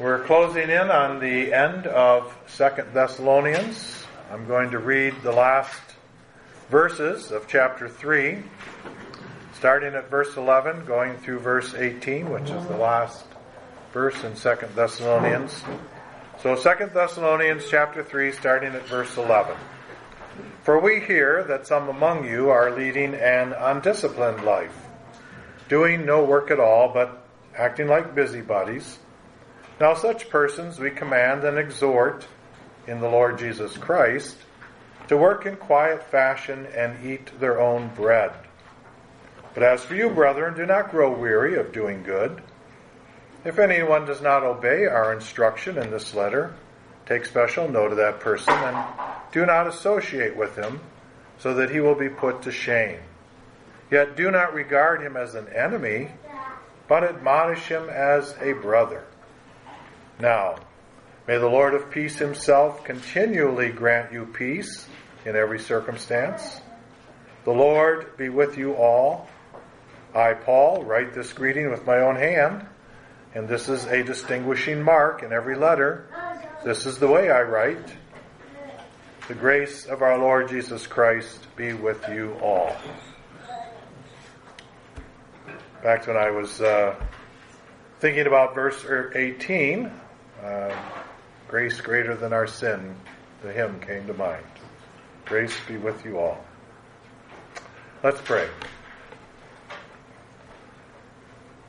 We're closing in on the end of Second Thessalonians. I'm going to read the last verses of chapter 3, starting at verse 11, going through verse 18, which is the last verse in Second Thessalonians. So Second Thessalonians chapter 3, starting at verse 11. For we hear that some among you are leading an undisciplined life, doing no work at all, but acting like busybodies now, such persons we command and exhort in the Lord Jesus Christ to work in quiet fashion and eat their own bread. But as for you, brethren, do not grow weary of doing good. If anyone does not obey our instruction in this letter, take special note of that person and do not associate with him, so that he will be put to shame. Yet do not regard him as an enemy, but admonish him as a brother. Now, may the Lord of peace himself continually grant you peace in every circumstance. The Lord be with you all. I, Paul, write this greeting with my own hand, and this is a distinguishing mark in every letter. This is the way I write. The grace of our Lord Jesus Christ be with you all. Back to when I was uh, thinking about verse 18, uh, grace greater than our sin, the hymn came to mind. Grace be with you all. Let's pray.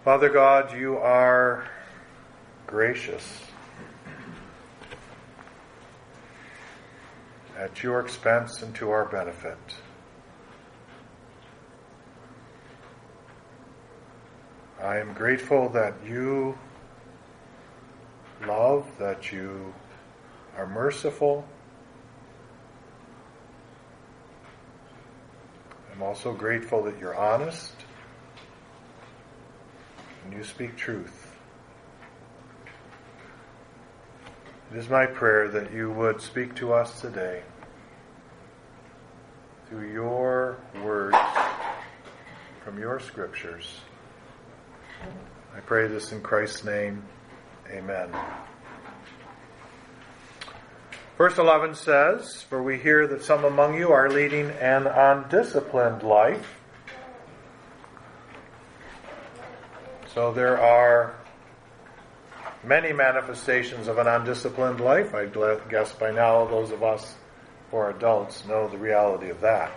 Father God, you are gracious. At your expense and to our benefit. I am grateful that you love, that you are merciful. I'm also grateful that you're honest and you speak truth. It is my prayer that you would speak to us today through your words from your scriptures. I pray this in Christ's name. Amen. Verse 11 says, For we hear that some among you are leading an undisciplined life. So there are many manifestations of an undisciplined life. I guess by now those of us who are adults know the reality of that.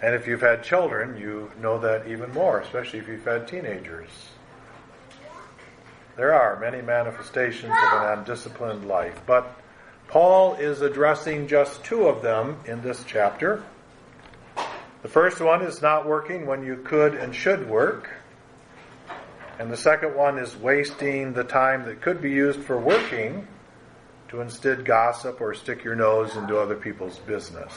And if you've had children, you know that even more, especially if you've had teenagers. There are many manifestations of an undisciplined life, but Paul is addressing just two of them in this chapter. The first one is not working when you could and should work. And the second one is wasting the time that could be used for working to instead gossip or stick your nose into other people's business.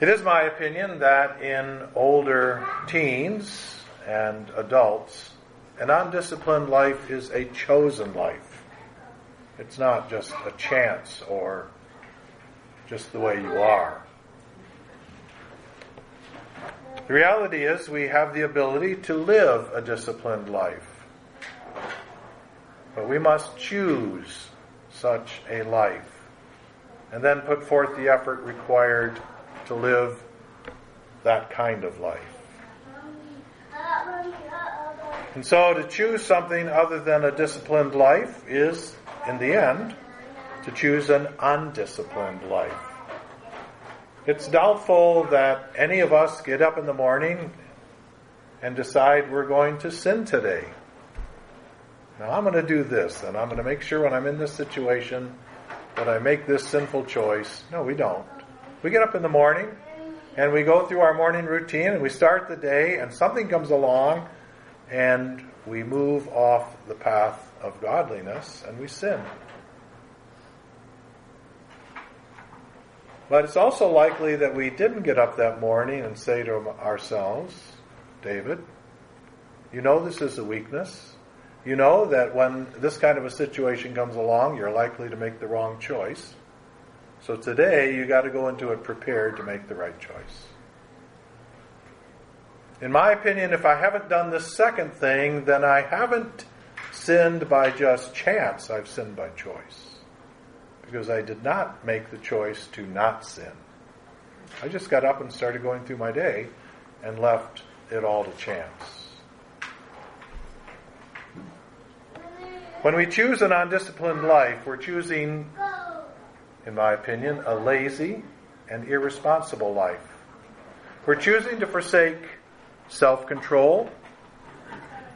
It is my opinion that in older teens, and adults, an undisciplined life is a chosen life. It's not just a chance or just the way you are. The reality is we have the ability to live a disciplined life. But we must choose such a life and then put forth the effort required to live that kind of life. And so to choose something other than a disciplined life is, in the end, to choose an undisciplined life. It's doubtful that any of us get up in the morning and decide we're going to sin today. Now I'm going to do this and I'm going to make sure when I'm in this situation that I make this sinful choice. No, we don't. We get up in the morning and we go through our morning routine and we start the day and something comes along and we move off the path of godliness and we sin. But it's also likely that we didn't get up that morning and say to ourselves, David, you know this is a weakness. You know that when this kind of a situation comes along, you're likely to make the wrong choice. So today, you got to go into it prepared to make the right choice. In my opinion, if I haven't done the second thing, then I haven't sinned by just chance, I've sinned by choice. Because I did not make the choice to not sin. I just got up and started going through my day and left it all to chance. When we choose an undisciplined life, we're choosing, in my opinion, a lazy and irresponsible life. We're choosing to forsake self control,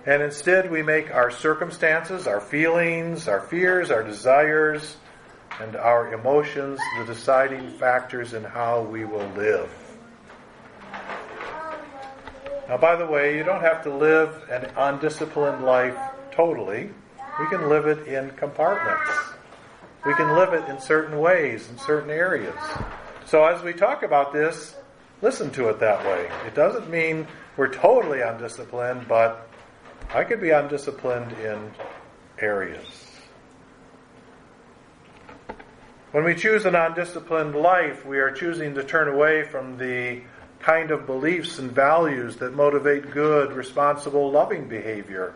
and instead we make our circumstances, our feelings, our fears, our desires, and our emotions the deciding factors in how we will live. Now, by the way, you don't have to live an undisciplined life totally. We can live it in compartments. We can live it in certain ways, in certain areas. So, as we talk about this, listen to it that way. It doesn't mean we're totally undisciplined, but I could be undisciplined in areas. When we choose an undisciplined life, we are choosing to turn away from the kind of beliefs and values that motivate good, responsible, loving behavior.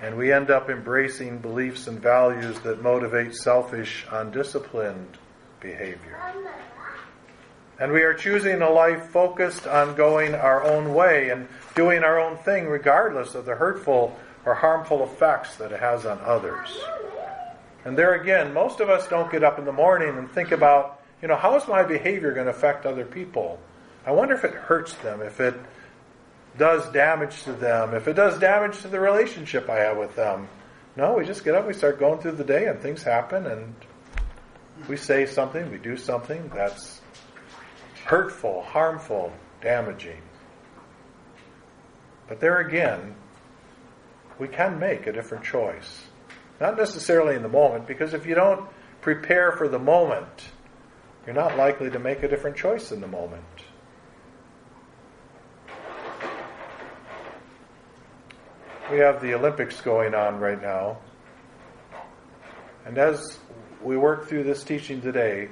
And we end up embracing beliefs and values that motivate selfish, undisciplined behavior. And we are choosing a life focused on going our own way and doing our own thing regardless of the hurtful or harmful effects that it has on others. And there again, most of us don't get up in the morning and think about, you know, how is my behavior going to affect other people? I wonder if it hurts them, if it does damage to them, if it does damage to the relationship I have with them. No, we just get up, we start going through the day, and things happen, and we say something, we do something that's hurtful, harmful, damaging. But there again, we can make a different choice. Not necessarily in the moment, because if you don't prepare for the moment, you're not likely to make a different choice in the moment. We have the Olympics going on right now. And as we work through this teaching today,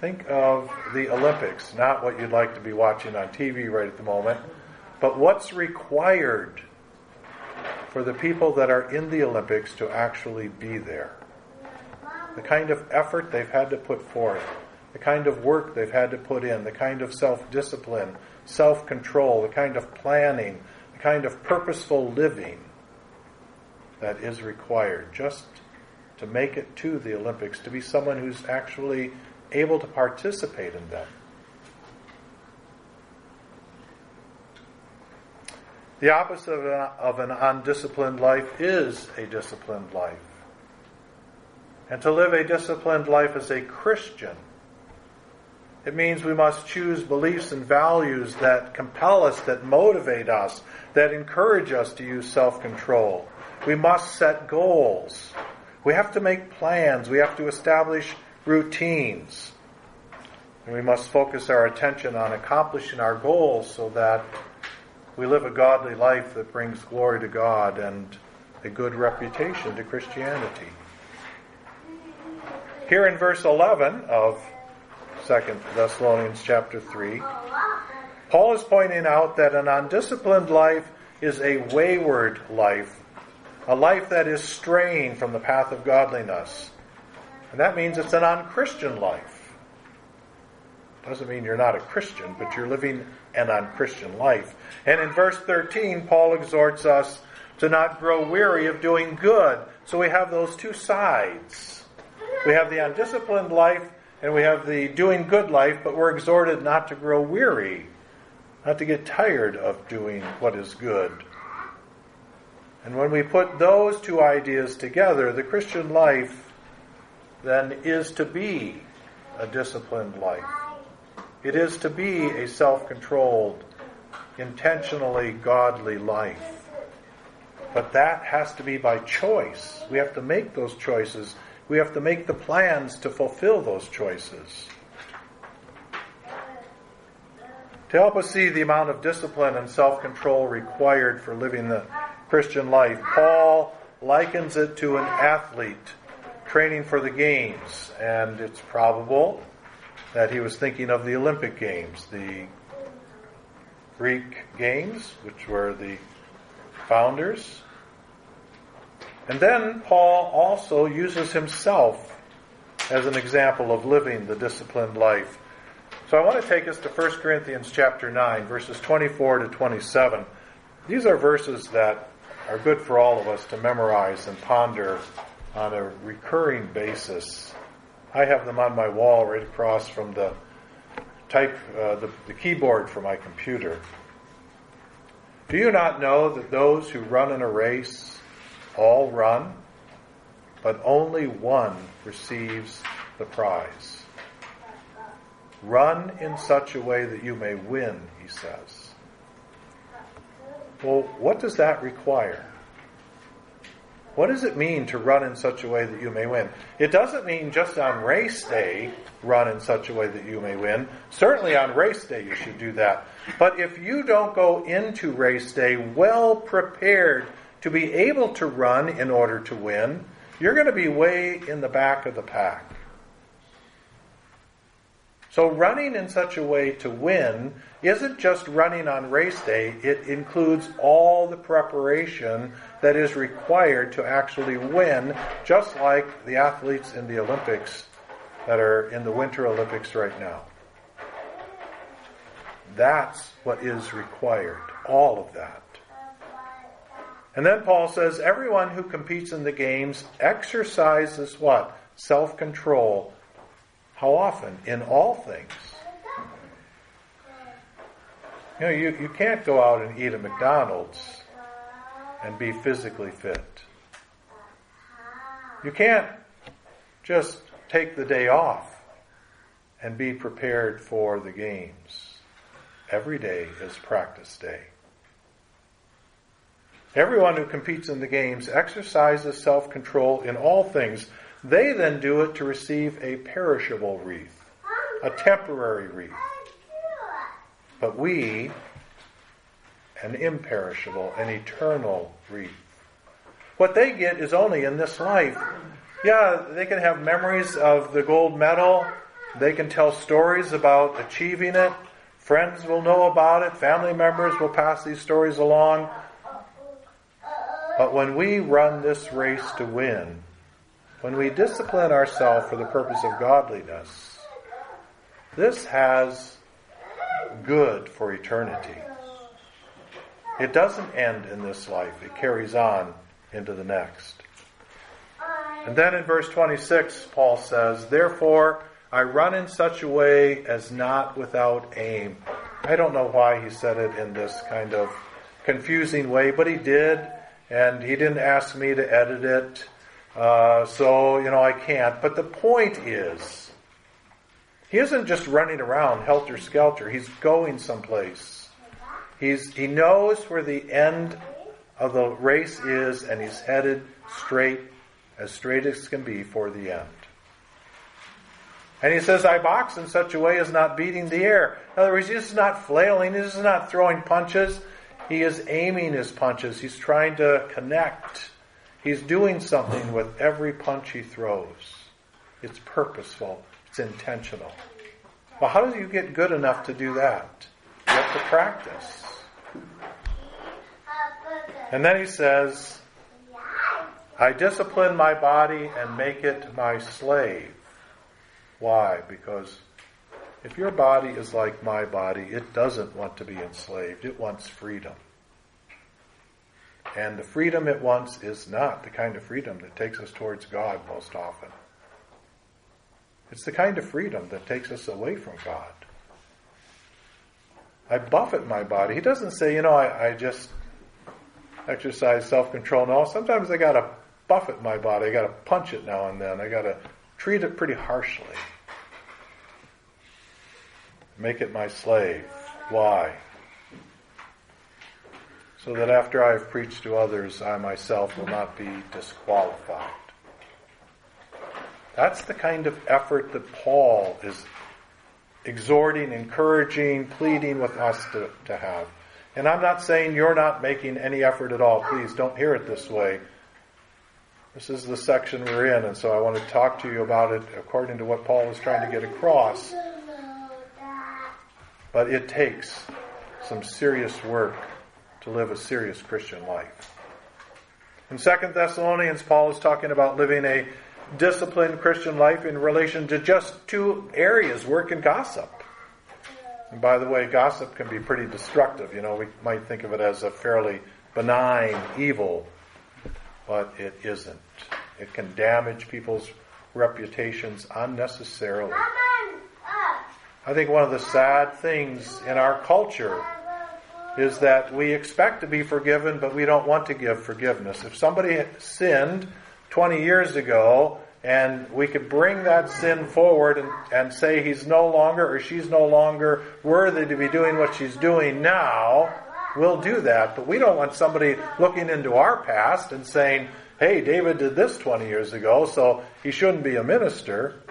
think of the Olympics, not what you'd like to be watching on TV right at the moment, but what's required for the people that are in the Olympics to actually be there. The kind of effort they've had to put forth, the kind of work they've had to put in, the kind of self discipline, self control, the kind of planning, kind of purposeful living that is required just to make it to the Olympics, to be someone who's actually able to participate in them. The opposite of an, of an undisciplined life is a disciplined life. And to live a disciplined life as a Christian, it means we must choose beliefs and values that compel us, that motivate us, that encourage us to use self control. We must set goals. We have to make plans. We have to establish routines. And we must focus our attention on accomplishing our goals so that we live a godly life that brings glory to God and a good reputation to Christianity. Here in verse 11 of 2 Thessalonians chapter 3, Paul is pointing out that an undisciplined life is a wayward life, a life that is straying from the path of godliness. And that means it's an unchristian life. Doesn't mean you're not a Christian, but you're living an unchristian life. And in verse 13, Paul exhorts us to not grow weary of doing good. So we have those two sides. We have the undisciplined life and we have the doing good life, but we're exhorted not to grow weary, not to get tired of doing what is good. And when we put those two ideas together, the Christian life then is to be a disciplined life. It is to be a self controlled, intentionally godly life. But that has to be by choice. We have to make those choices. We have to make the plans to fulfill those choices. To help us see the amount of discipline and self control required for living the Christian life, Paul likens it to an athlete training for the games. And it's probable that he was thinking of the Olympic Games, the Greek games, which were the founders. And then Paul also uses himself as an example of living the disciplined life. So I want to take us to 1 Corinthians chapter 9, verses 24 to 27. These are verses that are good for all of us to memorize and ponder on a recurring basis. I have them on my wall right across from the type uh, the, the keyboard for my computer. Do you not know that those who run in a race all run, but only one receives the prize? Run in such a way that you may win, he says. Well, what does that require? What does it mean to run in such a way that you may win? It doesn't mean just on race day, run in such a way that you may win. Certainly on race day, you should do that. But if you don't go into race day well prepared to be able to run in order to win, you're going to be way in the back of the pack. So running in such a way to win isn't just running on race day, it includes all the preparation that is required to actually win, just like the athletes in the Olympics that are in the Winter Olympics right now. That's what is required. All of that. And then Paul says everyone who competes in the games exercises what? Self control how often? In all things. You know, you, you can't go out and eat at McDonald's and be physically fit. You can't just take the day off and be prepared for the games. Every day is practice day. Everyone who competes in the games exercises self control in all things they then do it to receive a perishable wreath, a temporary wreath. But we, an imperishable, an eternal wreath. What they get is only in this life. Yeah, they can have memories of the gold medal. They can tell stories about achieving it. Friends will know about it. Family members will pass these stories along. But when we run this race to win, when we discipline ourselves for the purpose of godliness, this has good for eternity. It doesn't end in this life, it carries on into the next. And then in verse 26, Paul says, Therefore, I run in such a way as not without aim. I don't know why he said it in this kind of confusing way, but he did, and he didn't ask me to edit it. Uh, so, you know, I can't. But the point is, he isn't just running around helter skelter. He's going someplace. He's, he knows where the end of the race is, and he's headed straight, as straight as can be, for the end. And he says, I box in such a way as not beating the air. In other words, he's not flailing, he's not throwing punches. He is aiming his punches. He's trying to connect He's doing something with every punch he throws. It's purposeful. It's intentional. Well, how do you get good enough to do that? You have to practice. And then he says, I discipline my body and make it my slave. Why? Because if your body is like my body, it doesn't want to be enslaved. It wants freedom. And the freedom it wants is not the kind of freedom that takes us towards God most often. It's the kind of freedom that takes us away from God. I buffet my body. He doesn't say, you know, I, I just exercise self control. No, sometimes I got to buffet my body. I got to punch it now and then. I got to treat it pretty harshly. Make it my slave. Why? so that after I have preached to others, I myself will not be disqualified. That's the kind of effort that Paul is exhorting, encouraging, pleading with us to, to have. And I'm not saying you're not making any effort at all. Please don't hear it this way. This is the section we're in, and so I want to talk to you about it according to what Paul is trying to get across. But it takes some serious work to live a serious Christian life. In 2 Thessalonians, Paul is talking about living a disciplined Christian life in relation to just two areas work and gossip. And by the way, gossip can be pretty destructive. You know, we might think of it as a fairly benign evil, but it isn't. It can damage people's reputations unnecessarily. I think one of the sad things in our culture is that we expect to be forgiven, but we don't want to give forgiveness. If somebody sinned 20 years ago and we could bring that sin forward and, and say he's no longer or she's no longer worthy to be doing what she's doing now, we'll do that. But we don't want somebody looking into our past and saying, hey, David did this 20 years ago, so he shouldn't be a minister.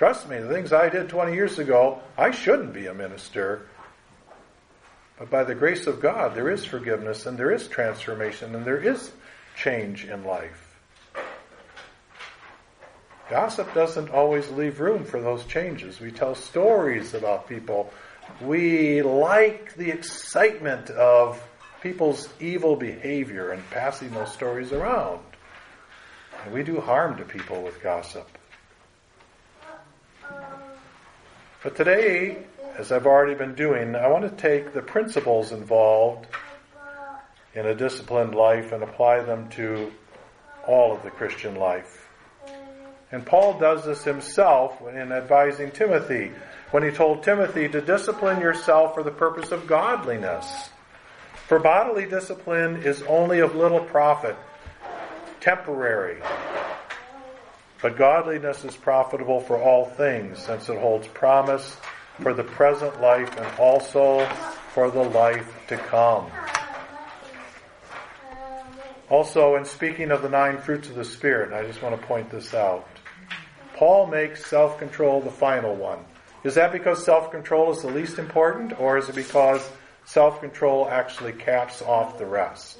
Trust me, the things I did 20 years ago, I shouldn't be a minister. But by the grace of God, there is forgiveness and there is transformation and there is change in life. Gossip doesn't always leave room for those changes. We tell stories about people. We like the excitement of people's evil behavior and passing those stories around. And we do harm to people with gossip. But today, as I've already been doing, I want to take the principles involved in a disciplined life and apply them to all of the Christian life. And Paul does this himself in advising Timothy when he told Timothy to discipline yourself for the purpose of godliness. For bodily discipline is only of little profit, temporary. But godliness is profitable for all things, since it holds promise for the present life and also for the life to come. Also, in speaking of the nine fruits of the Spirit, I just want to point this out. Paul makes self control the final one. Is that because self control is the least important, or is it because self control actually caps off the rest?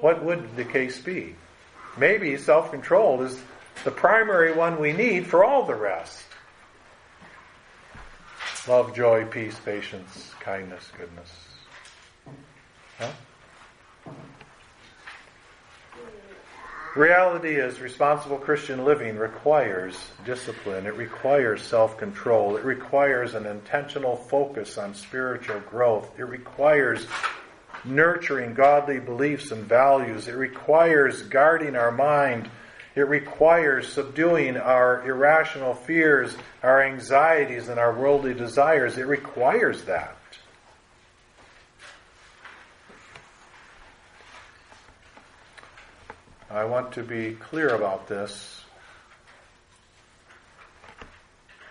What would the case be? Maybe self control is the primary one we need for all the rest love, joy, peace, patience, kindness, goodness. Huh? reality is responsible Christian living requires discipline. It requires self-control. It requires an intentional focus on spiritual growth. It requires nurturing godly beliefs and values. It requires guarding our mind. It requires subduing our irrational fears, our anxieties, and our worldly desires. It requires that. I want to be clear about this.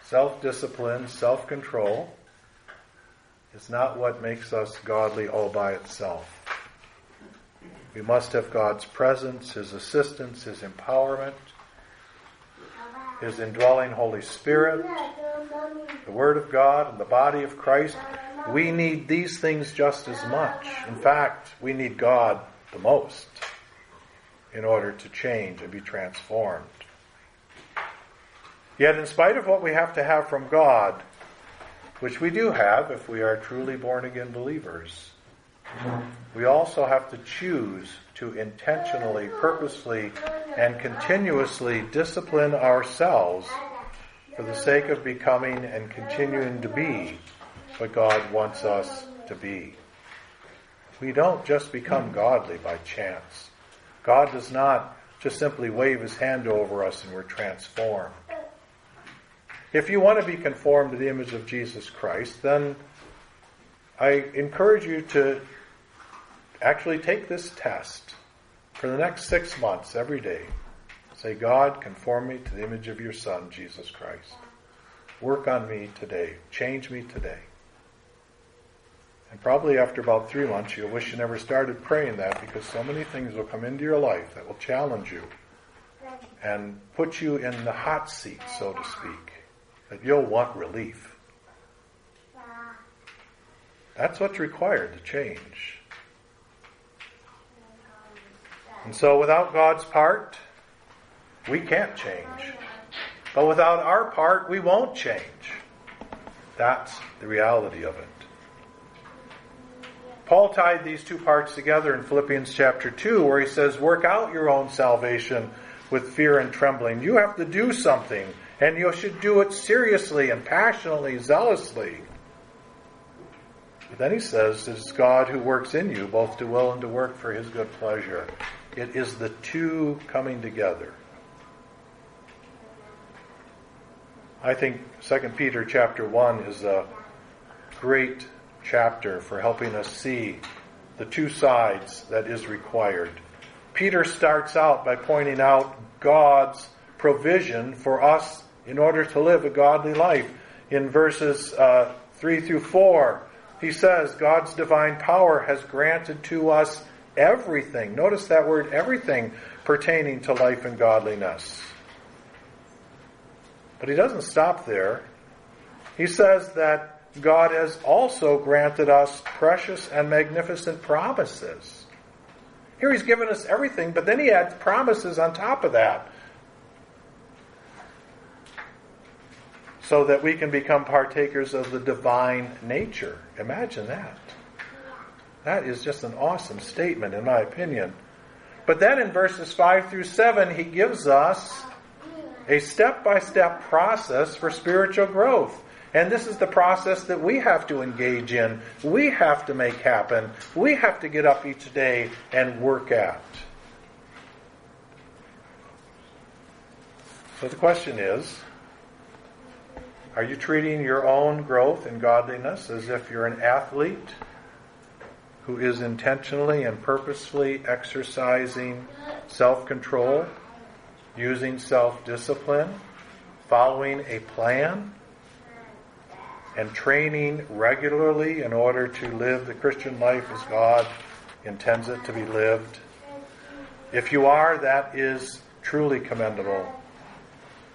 Self discipline, self control is not what makes us godly all by itself. We must have God's presence, His assistance, His empowerment, His indwelling Holy Spirit, the Word of God, and the body of Christ. We need these things just as much. In fact, we need God the most in order to change and be transformed. Yet, in spite of what we have to have from God, which we do have if we are truly born again believers, we also have to choose to intentionally, purposely, and continuously discipline ourselves for the sake of becoming and continuing to be what God wants us to be. We don't just become godly by chance. God does not just simply wave his hand over us and we're transformed. If you want to be conformed to the image of Jesus Christ, then I encourage you to actually take this test for the next six months every day. Say, God, conform me to the image of your Son, Jesus Christ. Work on me today. Change me today. And probably after about three months, you'll wish you never started praying that because so many things will come into your life that will challenge you and put you in the hot seat, so to speak, that you'll want relief. That's what's required to change. And so without God's part, we can't change. But without our part, we won't change. That's the reality of it. Paul tied these two parts together in Philippians chapter 2, where he says, Work out your own salvation with fear and trembling. You have to do something, and you should do it seriously and passionately, zealously. But then he says, It is God who works in you, both to will and to work for his good pleasure. It is the two coming together. I think 2 Peter chapter 1 is a great chapter for helping us see the two sides that is required. Peter starts out by pointing out God's provision for us in order to live a godly life. In verses uh, 3 through 4, he says, God's divine power has granted to us everything. Notice that word everything pertaining to life and godliness. But he doesn't stop there. He says that God has also granted us precious and magnificent promises. Here he's given us everything, but then he adds promises on top of that. So that we can become partakers of the divine nature. Imagine that. That is just an awesome statement, in my opinion. But then in verses 5 through 7, he gives us a step by step process for spiritual growth. And this is the process that we have to engage in. We have to make happen. We have to get up each day and work at. So the question is are you treating your own growth in godliness as if you're an athlete who is intentionally and purposefully exercising self control? using self discipline, following a plan, and training regularly in order to live the Christian life as God intends it to be lived. If you are, that is truly commendable.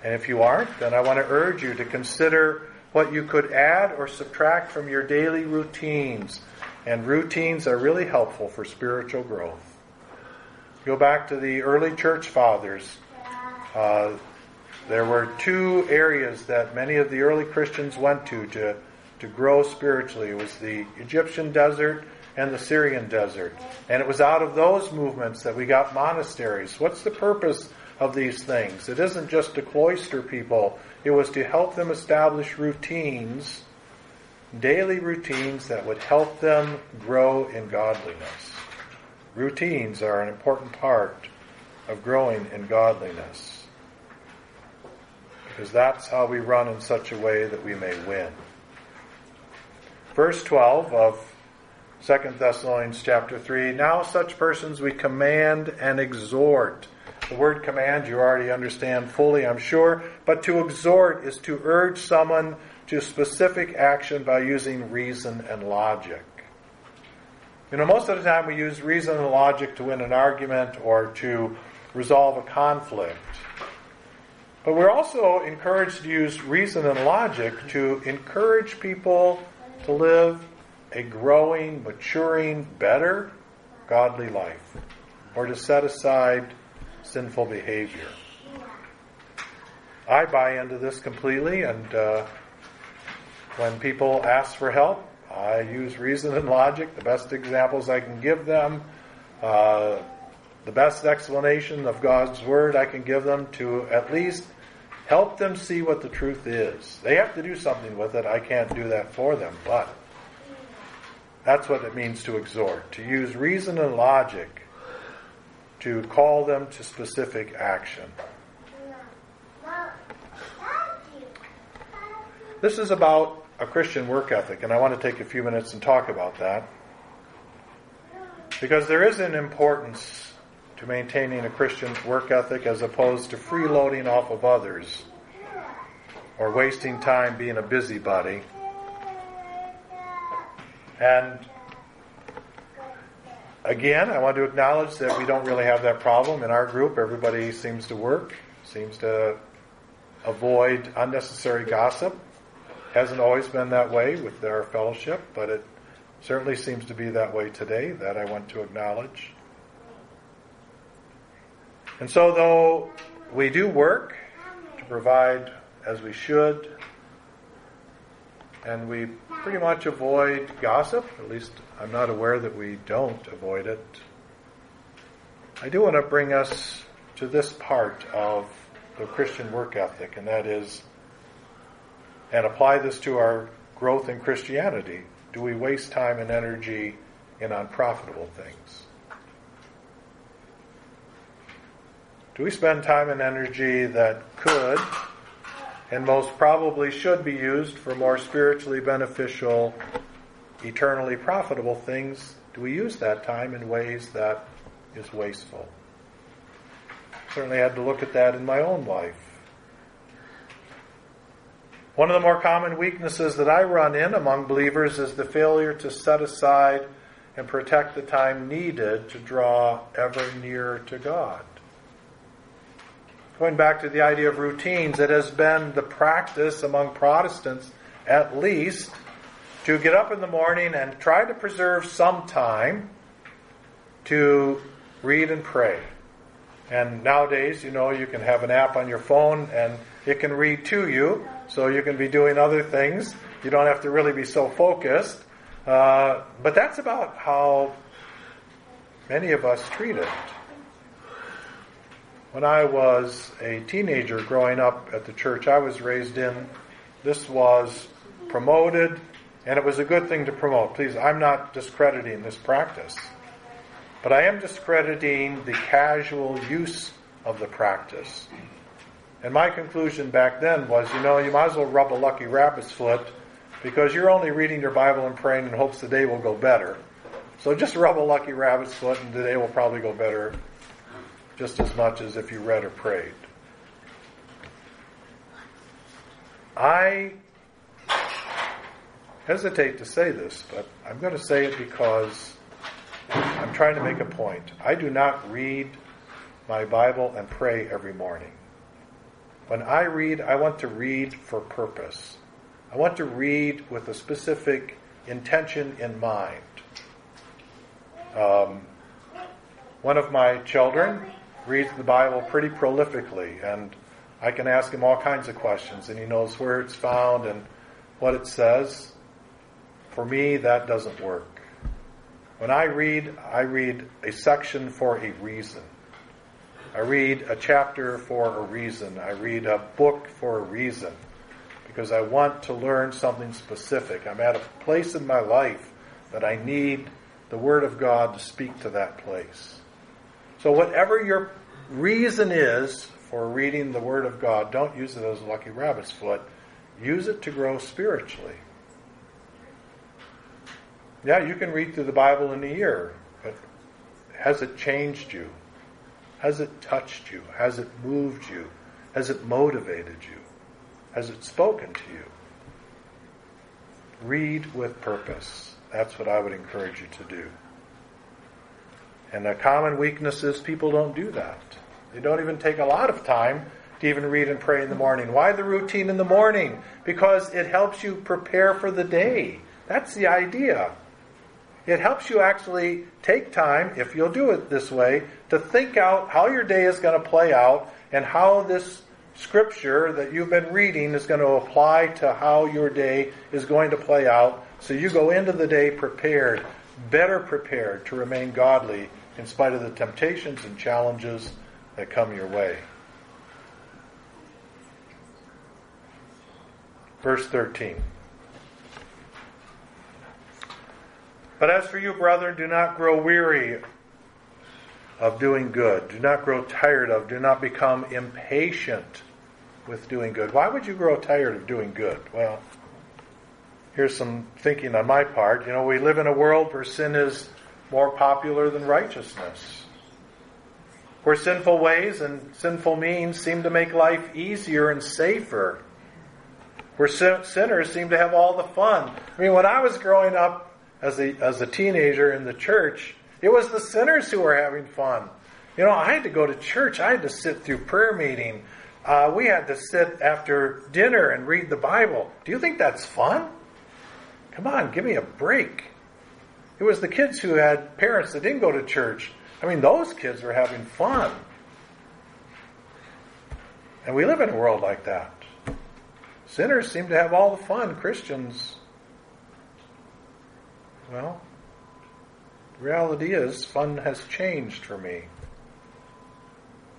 And if you aren't, then I want to urge you to consider what you could add or subtract from your daily routines. And routines are really helpful for spiritual growth. Go back to the early church fathers. Uh, there were two areas that many of the early Christians went to to, to grow spiritually. It was the Egyptian desert and the Syrian desert. And it was out of those movements that we got monasteries. What's the purpose of these things? It isn't just to cloister people, it was to help them establish routines, daily routines that would help them grow in godliness. Routines are an important part of growing in godliness because that's how we run in such a way that we may win. Verse 12 of 2 Thessalonians chapter 3 Now such persons we command and exhort. The word command you already understand fully, I'm sure, but to exhort is to urge someone to specific action by using reason and logic. You know, most of the time we use reason and logic to win an argument or to resolve a conflict. But we're also encouraged to use reason and logic to encourage people to live a growing, maturing, better, godly life, or to set aside sinful behavior. I buy into this completely, and uh, when people ask for help, I use reason and logic, the best examples I can give them, uh, the best explanation of God's Word I can give them to at least Help them see what the truth is. They have to do something with it. I can't do that for them, but that's what it means to exhort, to use reason and logic to call them to specific action. This is about a Christian work ethic, and I want to take a few minutes and talk about that. Because there is an importance to maintaining a Christian work ethic as opposed to freeloading off of others or wasting time being a busybody. And again, I want to acknowledge that we don't really have that problem in our group. Everybody seems to work, seems to avoid unnecessary gossip. Hasn't always been that way with our fellowship, but it certainly seems to be that way today. That I want to acknowledge. And so, though we do work to provide as we should, and we pretty much avoid gossip. At least I'm not aware that we don't avoid it. I do want to bring us to this part of the Christian work ethic, and that is, and apply this to our growth in Christianity. Do we waste time and energy in unprofitable things? Do we spend time and energy that could and most probably should be used for more spiritually beneficial, eternally profitable things? Do we use that time in ways that is wasteful? Certainly had to look at that in my own life. One of the more common weaknesses that I run in among believers is the failure to set aside and protect the time needed to draw ever nearer to God. Going back to the idea of routines, it has been the practice among Protestants, at least, to get up in the morning and try to preserve some time to read and pray. And nowadays, you know, you can have an app on your phone and it can read to you, so you can be doing other things. You don't have to really be so focused. Uh, but that's about how many of us treat it. When I was a teenager growing up at the church I was raised in, this was promoted, and it was a good thing to promote. Please, I'm not discrediting this practice, but I am discrediting the casual use of the practice. And my conclusion back then was, you know, you might as well rub a lucky rabbit's foot because you're only reading your Bible and praying in hopes the day will go better. So just rub a lucky rabbit's foot and the day will probably go better just as much as if you read or prayed. I hesitate to say this, but I'm going to say it because I'm trying to make a point. I do not read my Bible and pray every morning. When I read, I want to read for purpose. I want to read with a specific intention in mind. Um, one of my children reads the Bible pretty prolifically, and I can ask him all kinds of questions, and he knows where it's found and what it says. For me, that doesn't work. When I read, I read a section for a reason. I read a chapter for a reason. I read a book for a reason because I want to learn something specific. I'm at a place in my life that I need the Word of God to speak to that place. So, whatever your reason is for reading the Word of God, don't use it as a lucky rabbit's foot. Use it to grow spiritually. Yeah, you can read through the Bible in a year, but has it changed you? Has it touched you? Has it moved you? Has it motivated you? Has it spoken to you? Read with purpose. That's what I would encourage you to do. And a common weakness is people don't do that. They don't even take a lot of time to even read and pray in the morning. Why the routine in the morning? Because it helps you prepare for the day. That's the idea. It helps you actually take time, if you'll do it this way, to think out how your day is going to play out and how this scripture that you've been reading is going to apply to how your day is going to play out. So you go into the day prepared, better prepared to remain godly in spite of the temptations and challenges that come your way. Verse 13. But as for you, brethren, do not grow weary of doing good. Do not grow tired of, do not become impatient with doing good. Why would you grow tired of doing good? Well, here's some thinking on my part. You know, we live in a world where sin is more popular than righteousness. Where sinful ways and sinful means seem to make life easier and safer. Where sin- sinners seem to have all the fun. I mean, when I was growing up as a, as a teenager in the church, it was the sinners who were having fun. You know, I had to go to church. I had to sit through prayer meeting. Uh, we had to sit after dinner and read the Bible. Do you think that's fun? Come on, give me a break. It was the kids who had parents that didn't go to church. I mean, those kids were having fun. And we live in a world like that. Sinners seem to have all the fun. Christians Well, reality is, fun has changed for me.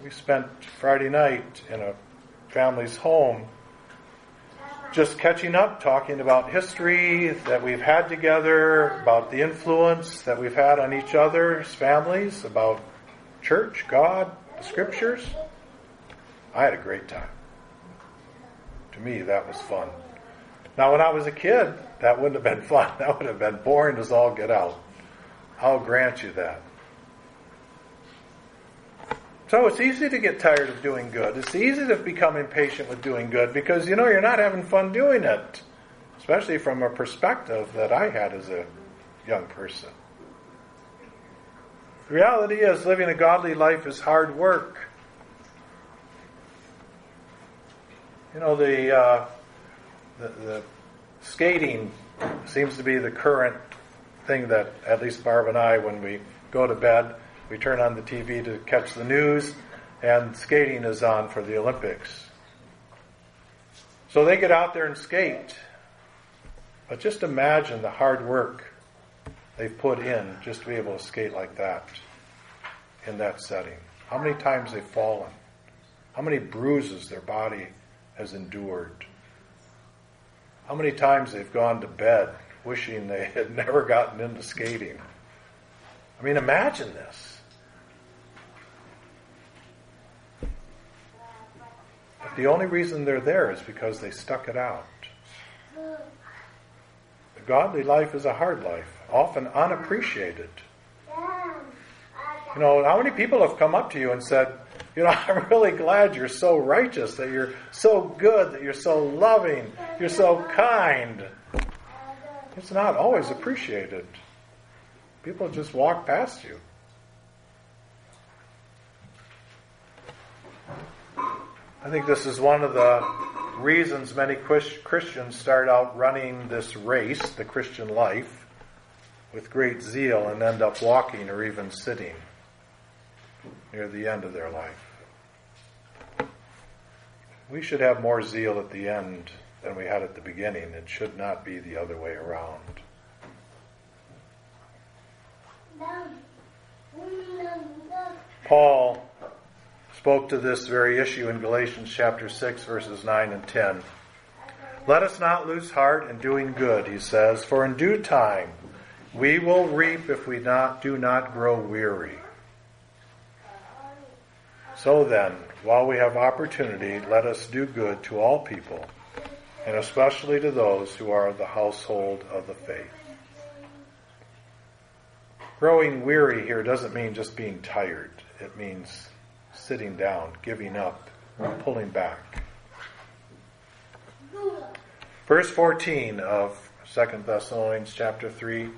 We spent Friday night in a family's home just catching up, talking about history that we've had together, about the influence that we've had on each other's families, about church, God, the scriptures. I had a great time. To me, that was fun. Now, when I was a kid, that wouldn't have been fun. That would have been boring as all get out. I'll grant you that. So it's easy to get tired of doing good. It's easy to become impatient with doing good because you know you're not having fun doing it, especially from a perspective that I had as a young person. The reality is, living a godly life is hard work. You know, the, uh, the, the skating seems to be the current thing that at least Barb and I, when we go to bed, we turn on the TV to catch the news, and skating is on for the Olympics. So they get out there and skate. But just imagine the hard work they've put in just to be able to skate like that in that setting. How many times they've fallen. How many bruises their body has endured. How many times they've gone to bed wishing they had never gotten into skating. I mean, imagine this. The only reason they're there is because they stuck it out. The godly life is a hard life, often unappreciated. You know, how many people have come up to you and said, you know, I'm really glad you're so righteous, that you're so good, that you're so loving, you're so kind. It's not always appreciated. People just walk past you. I think this is one of the reasons many Christians start out running this race, the Christian life, with great zeal and end up walking or even sitting near the end of their life. We should have more zeal at the end than we had at the beginning. It should not be the other way around. Paul spoke to this very issue in Galatians chapter 6, verses 9 and 10. Let us not lose heart in doing good, he says, for in due time we will reap if we not, do not grow weary. So then, while we have opportunity, let us do good to all people, and especially to those who are the household of the faith. Growing weary here doesn't mean just being tired. It means sitting down, giving up, pulling back. Verse 14 of 2 Thessalonians chapter 3.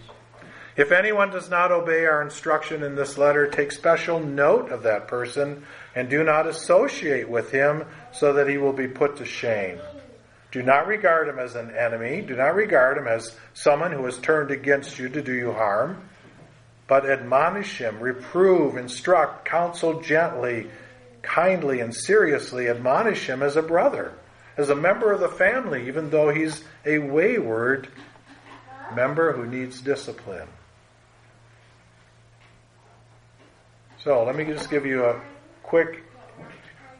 If anyone does not obey our instruction in this letter, take special note of that person and do not associate with him so that he will be put to shame. Do not regard him as an enemy. Do not regard him as someone who has turned against you to do you harm but admonish him, reprove, instruct, counsel gently, kindly, and seriously. Admonish him as a brother, as a member of the family, even though he's a wayward member who needs discipline. So, let me just give you a quick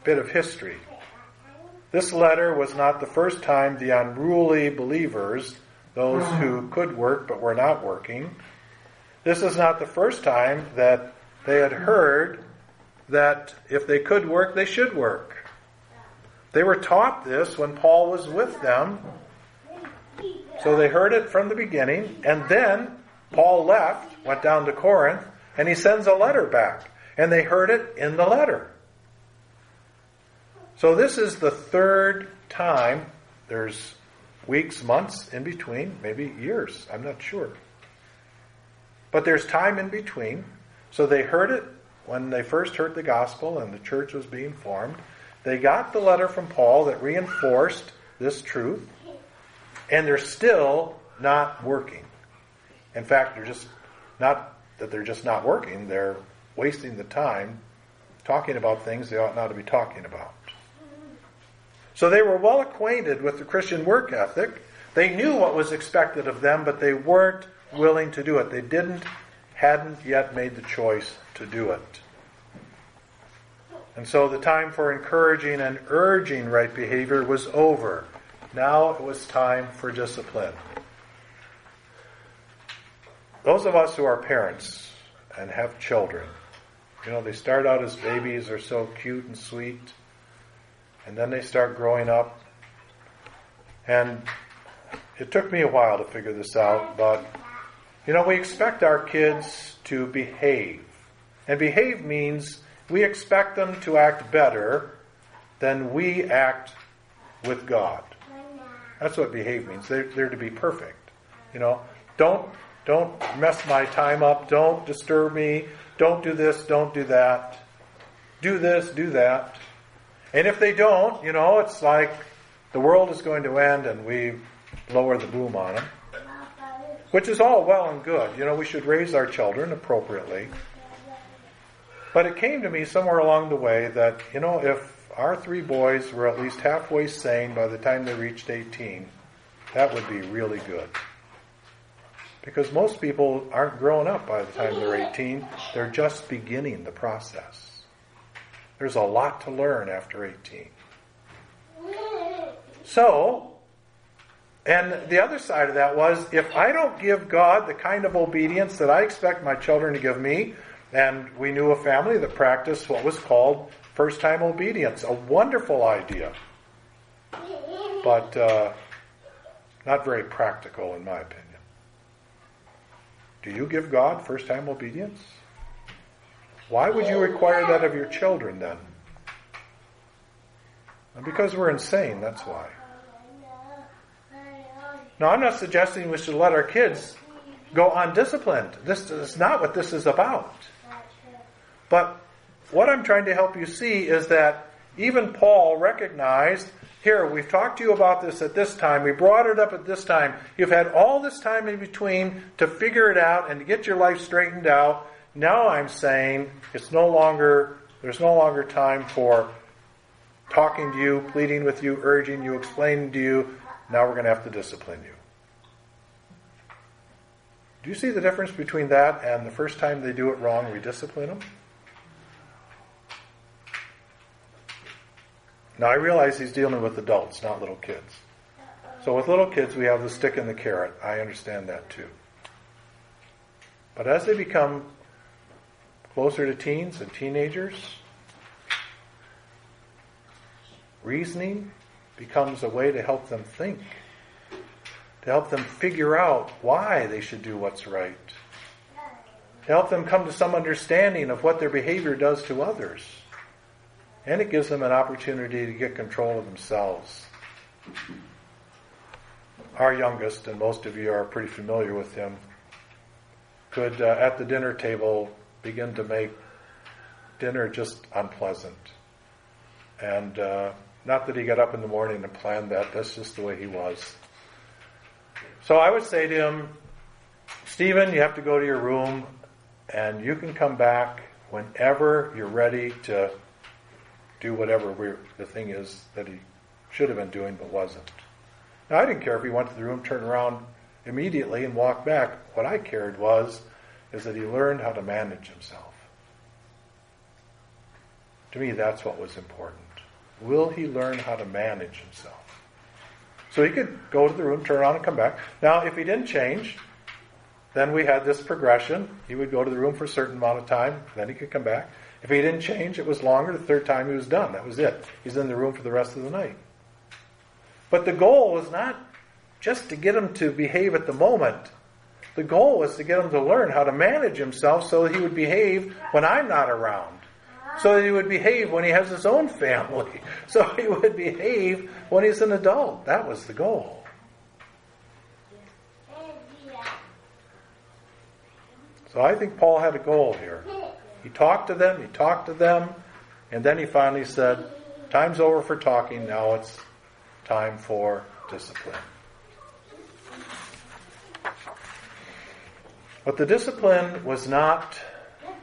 bit of history. This letter was not the first time the unruly believers, those who could work but were not working, this is not the first time that they had heard that if they could work, they should work. They were taught this when Paul was with them. So they heard it from the beginning, and then Paul left, went down to Corinth, and he sends a letter back. And they heard it in the letter. So this is the third time. There's weeks, months in between, maybe years. I'm not sure. But there's time in between. So they heard it when they first heard the gospel and the church was being formed. They got the letter from Paul that reinforced this truth, and they're still not working. In fact, they're just not that they're just not working, they're wasting the time talking about things they ought not to be talking about. So they were well acquainted with the Christian work ethic. They knew what was expected of them, but they weren't willing to do it. They didn't, hadn't yet made the choice to do it. And so the time for encouraging and urging right behavior was over. Now it was time for discipline. Those of us who are parents and have children, you know, they start out as babies, they're so cute and sweet, and then they start growing up. And it took me a while to figure this out, but, you know, we expect our kids to behave. And behave means we expect them to act better than we act with God. That's what behave means. They're, they're to be perfect. You know, don't don't mess my time up. Don't disturb me. Don't do this. Don't do that. Do this. Do that. And if they don't, you know, it's like the world is going to end and we lower the boom on them. Which is all well and good. You know, we should raise our children appropriately. But it came to me somewhere along the way that, you know, if our three boys were at least halfway sane by the time they reached 18, that would be really good. Because most people aren't grown up by the time they're 18, they're just beginning the process. There's a lot to learn after 18. So, and the other side of that was if I don't give God the kind of obedience that I expect my children to give me, and we knew a family that practiced what was called first time obedience. A wonderful idea, but uh, not very practical, in my opinion. Do you give God first time obedience? Why would you require that of your children then? Because we're insane, that's why. Now, I'm not suggesting we should let our kids go undisciplined. This is not what this is about. But what I'm trying to help you see is that even Paul recognized here, we've talked to you about this at this time. We brought it up at this time. You've had all this time in between to figure it out and to get your life straightened out. Now I'm saying it's no longer, there's no longer time for talking to you, pleading with you, urging you, explaining to you. Now we're going to have to discipline you. Do you see the difference between that and the first time they do it wrong, we discipline them? Now I realize he's dealing with adults, not little kids. So with little kids, we have the stick and the carrot. I understand that too. But as they become closer to teens and teenagers, reasoning becomes a way to help them think, to help them figure out why they should do what's right, to help them come to some understanding of what their behavior does to others. And it gives them an opportunity to get control of themselves. Our youngest, and most of you are pretty familiar with him, could, uh, at the dinner table, begin to make dinner just unpleasant. And uh, not that he got up in the morning and planned that, that's just the way he was. So I would say to him, Stephen, you have to go to your room and you can come back whenever you're ready to do whatever the thing is that he should have been doing but wasn't. Now, I didn't care if he went to the room, turned around immediately, and walked back. What I cared was is that he learned how to manage himself. To me, that's what was important. Will he learn how to manage himself? So he could go to the room, turn around, and come back. Now, if he didn't change, then we had this progression. He would go to the room for a certain amount of time, then he could come back. If he didn't change, it was longer. The third time he was done. That was it. He's in the room for the rest of the night. But the goal was not just to get him to behave at the moment. The goal was to get him to learn how to manage himself so he would behave when I'm not around. So that he would behave when he has his own family. So he would behave when he's an adult. That was the goal. So I think Paul had a goal here. He talked to them, he talked to them, and then he finally said, Time's over for talking, now it's time for discipline. But the discipline was not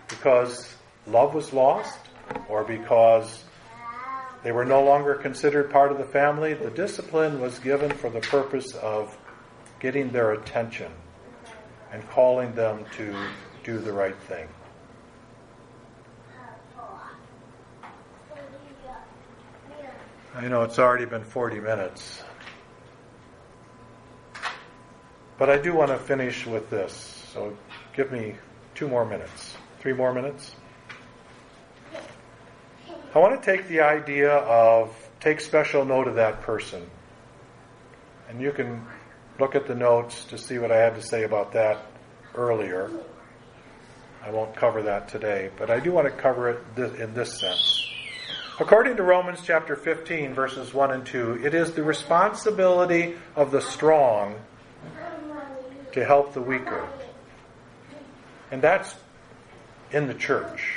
because love was lost or because they were no longer considered part of the family. The discipline was given for the purpose of getting their attention and calling them to do the right thing. I know it's already been 40 minutes. But I do want to finish with this. So give me two more minutes. Three more minutes. I want to take the idea of take special note of that person. And you can look at the notes to see what I had to say about that earlier. I won't cover that today, but I do want to cover it in this sense. According to Romans chapter 15, verses 1 and 2, it is the responsibility of the strong to help the weaker. And that's in the church.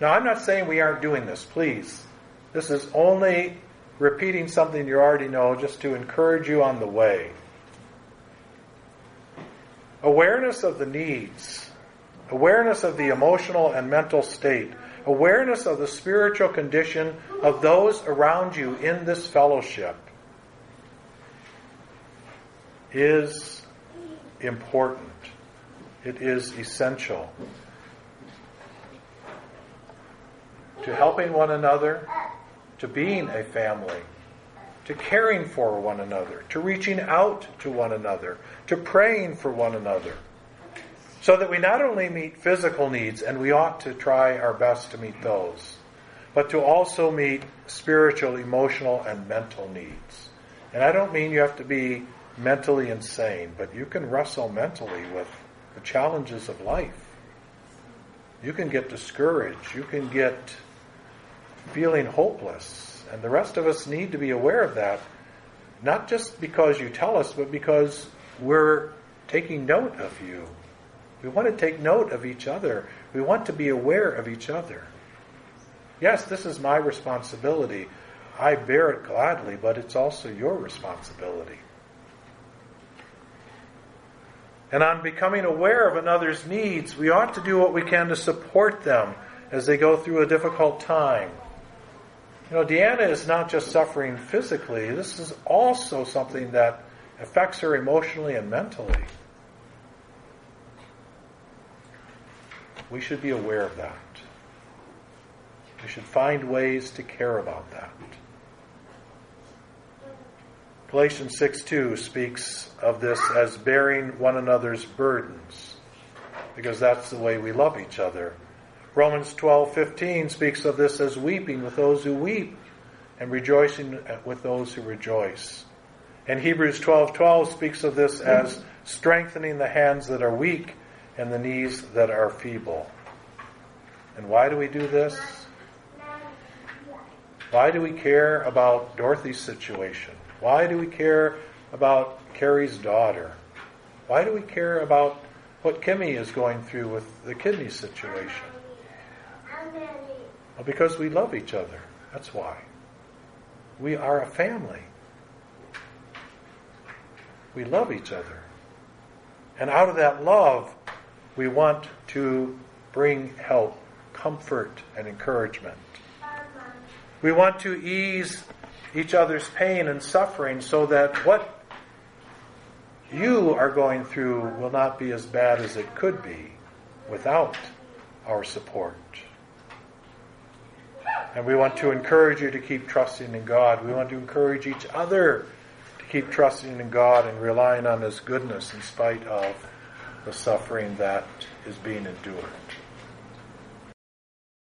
Now, I'm not saying we aren't doing this, please. This is only repeating something you already know just to encourage you on the way. Awareness of the needs, awareness of the emotional and mental state, awareness of the spiritual condition of those around you in this fellowship is important. It is essential to helping one another, to being a family, to caring for one another, to reaching out to one another, to praying for one another. So that we not only meet physical needs, and we ought to try our best to meet those, but to also meet spiritual, emotional, and mental needs. And I don't mean you have to be mentally insane, but you can wrestle mentally with the challenges of life. You can get discouraged. You can get feeling hopeless. And the rest of us need to be aware of that, not just because you tell us, but because we're taking note of you. We want to take note of each other. We want to be aware of each other. Yes, this is my responsibility. I bear it gladly, but it's also your responsibility. And on becoming aware of another's needs, we ought to do what we can to support them as they go through a difficult time. You know, Deanna is not just suffering physically, this is also something that affects her emotionally and mentally. We should be aware of that. We should find ways to care about that. Galatians 6 2 speaks of this as bearing one another's burdens, because that's the way we love each other. Romans twelve fifteen speaks of this as weeping with those who weep and rejoicing with those who rejoice. And Hebrews twelve twelve speaks of this as strengthening the hands that are weak and the knees that are feeble. And why do we do this? Why do we care about Dorothy's situation? Why do we care about Carrie's daughter? Why do we care about what Kimmy is going through with the kidney situation? Well, because we love each other. That's why. We are a family. We love each other. And out of that love, we want to bring help, comfort, and encouragement. We want to ease each other's pain and suffering so that what you are going through will not be as bad as it could be without our support. And we want to encourage you to keep trusting in God. We want to encourage each other to keep trusting in God and relying on His goodness in spite of the suffering that is being endured.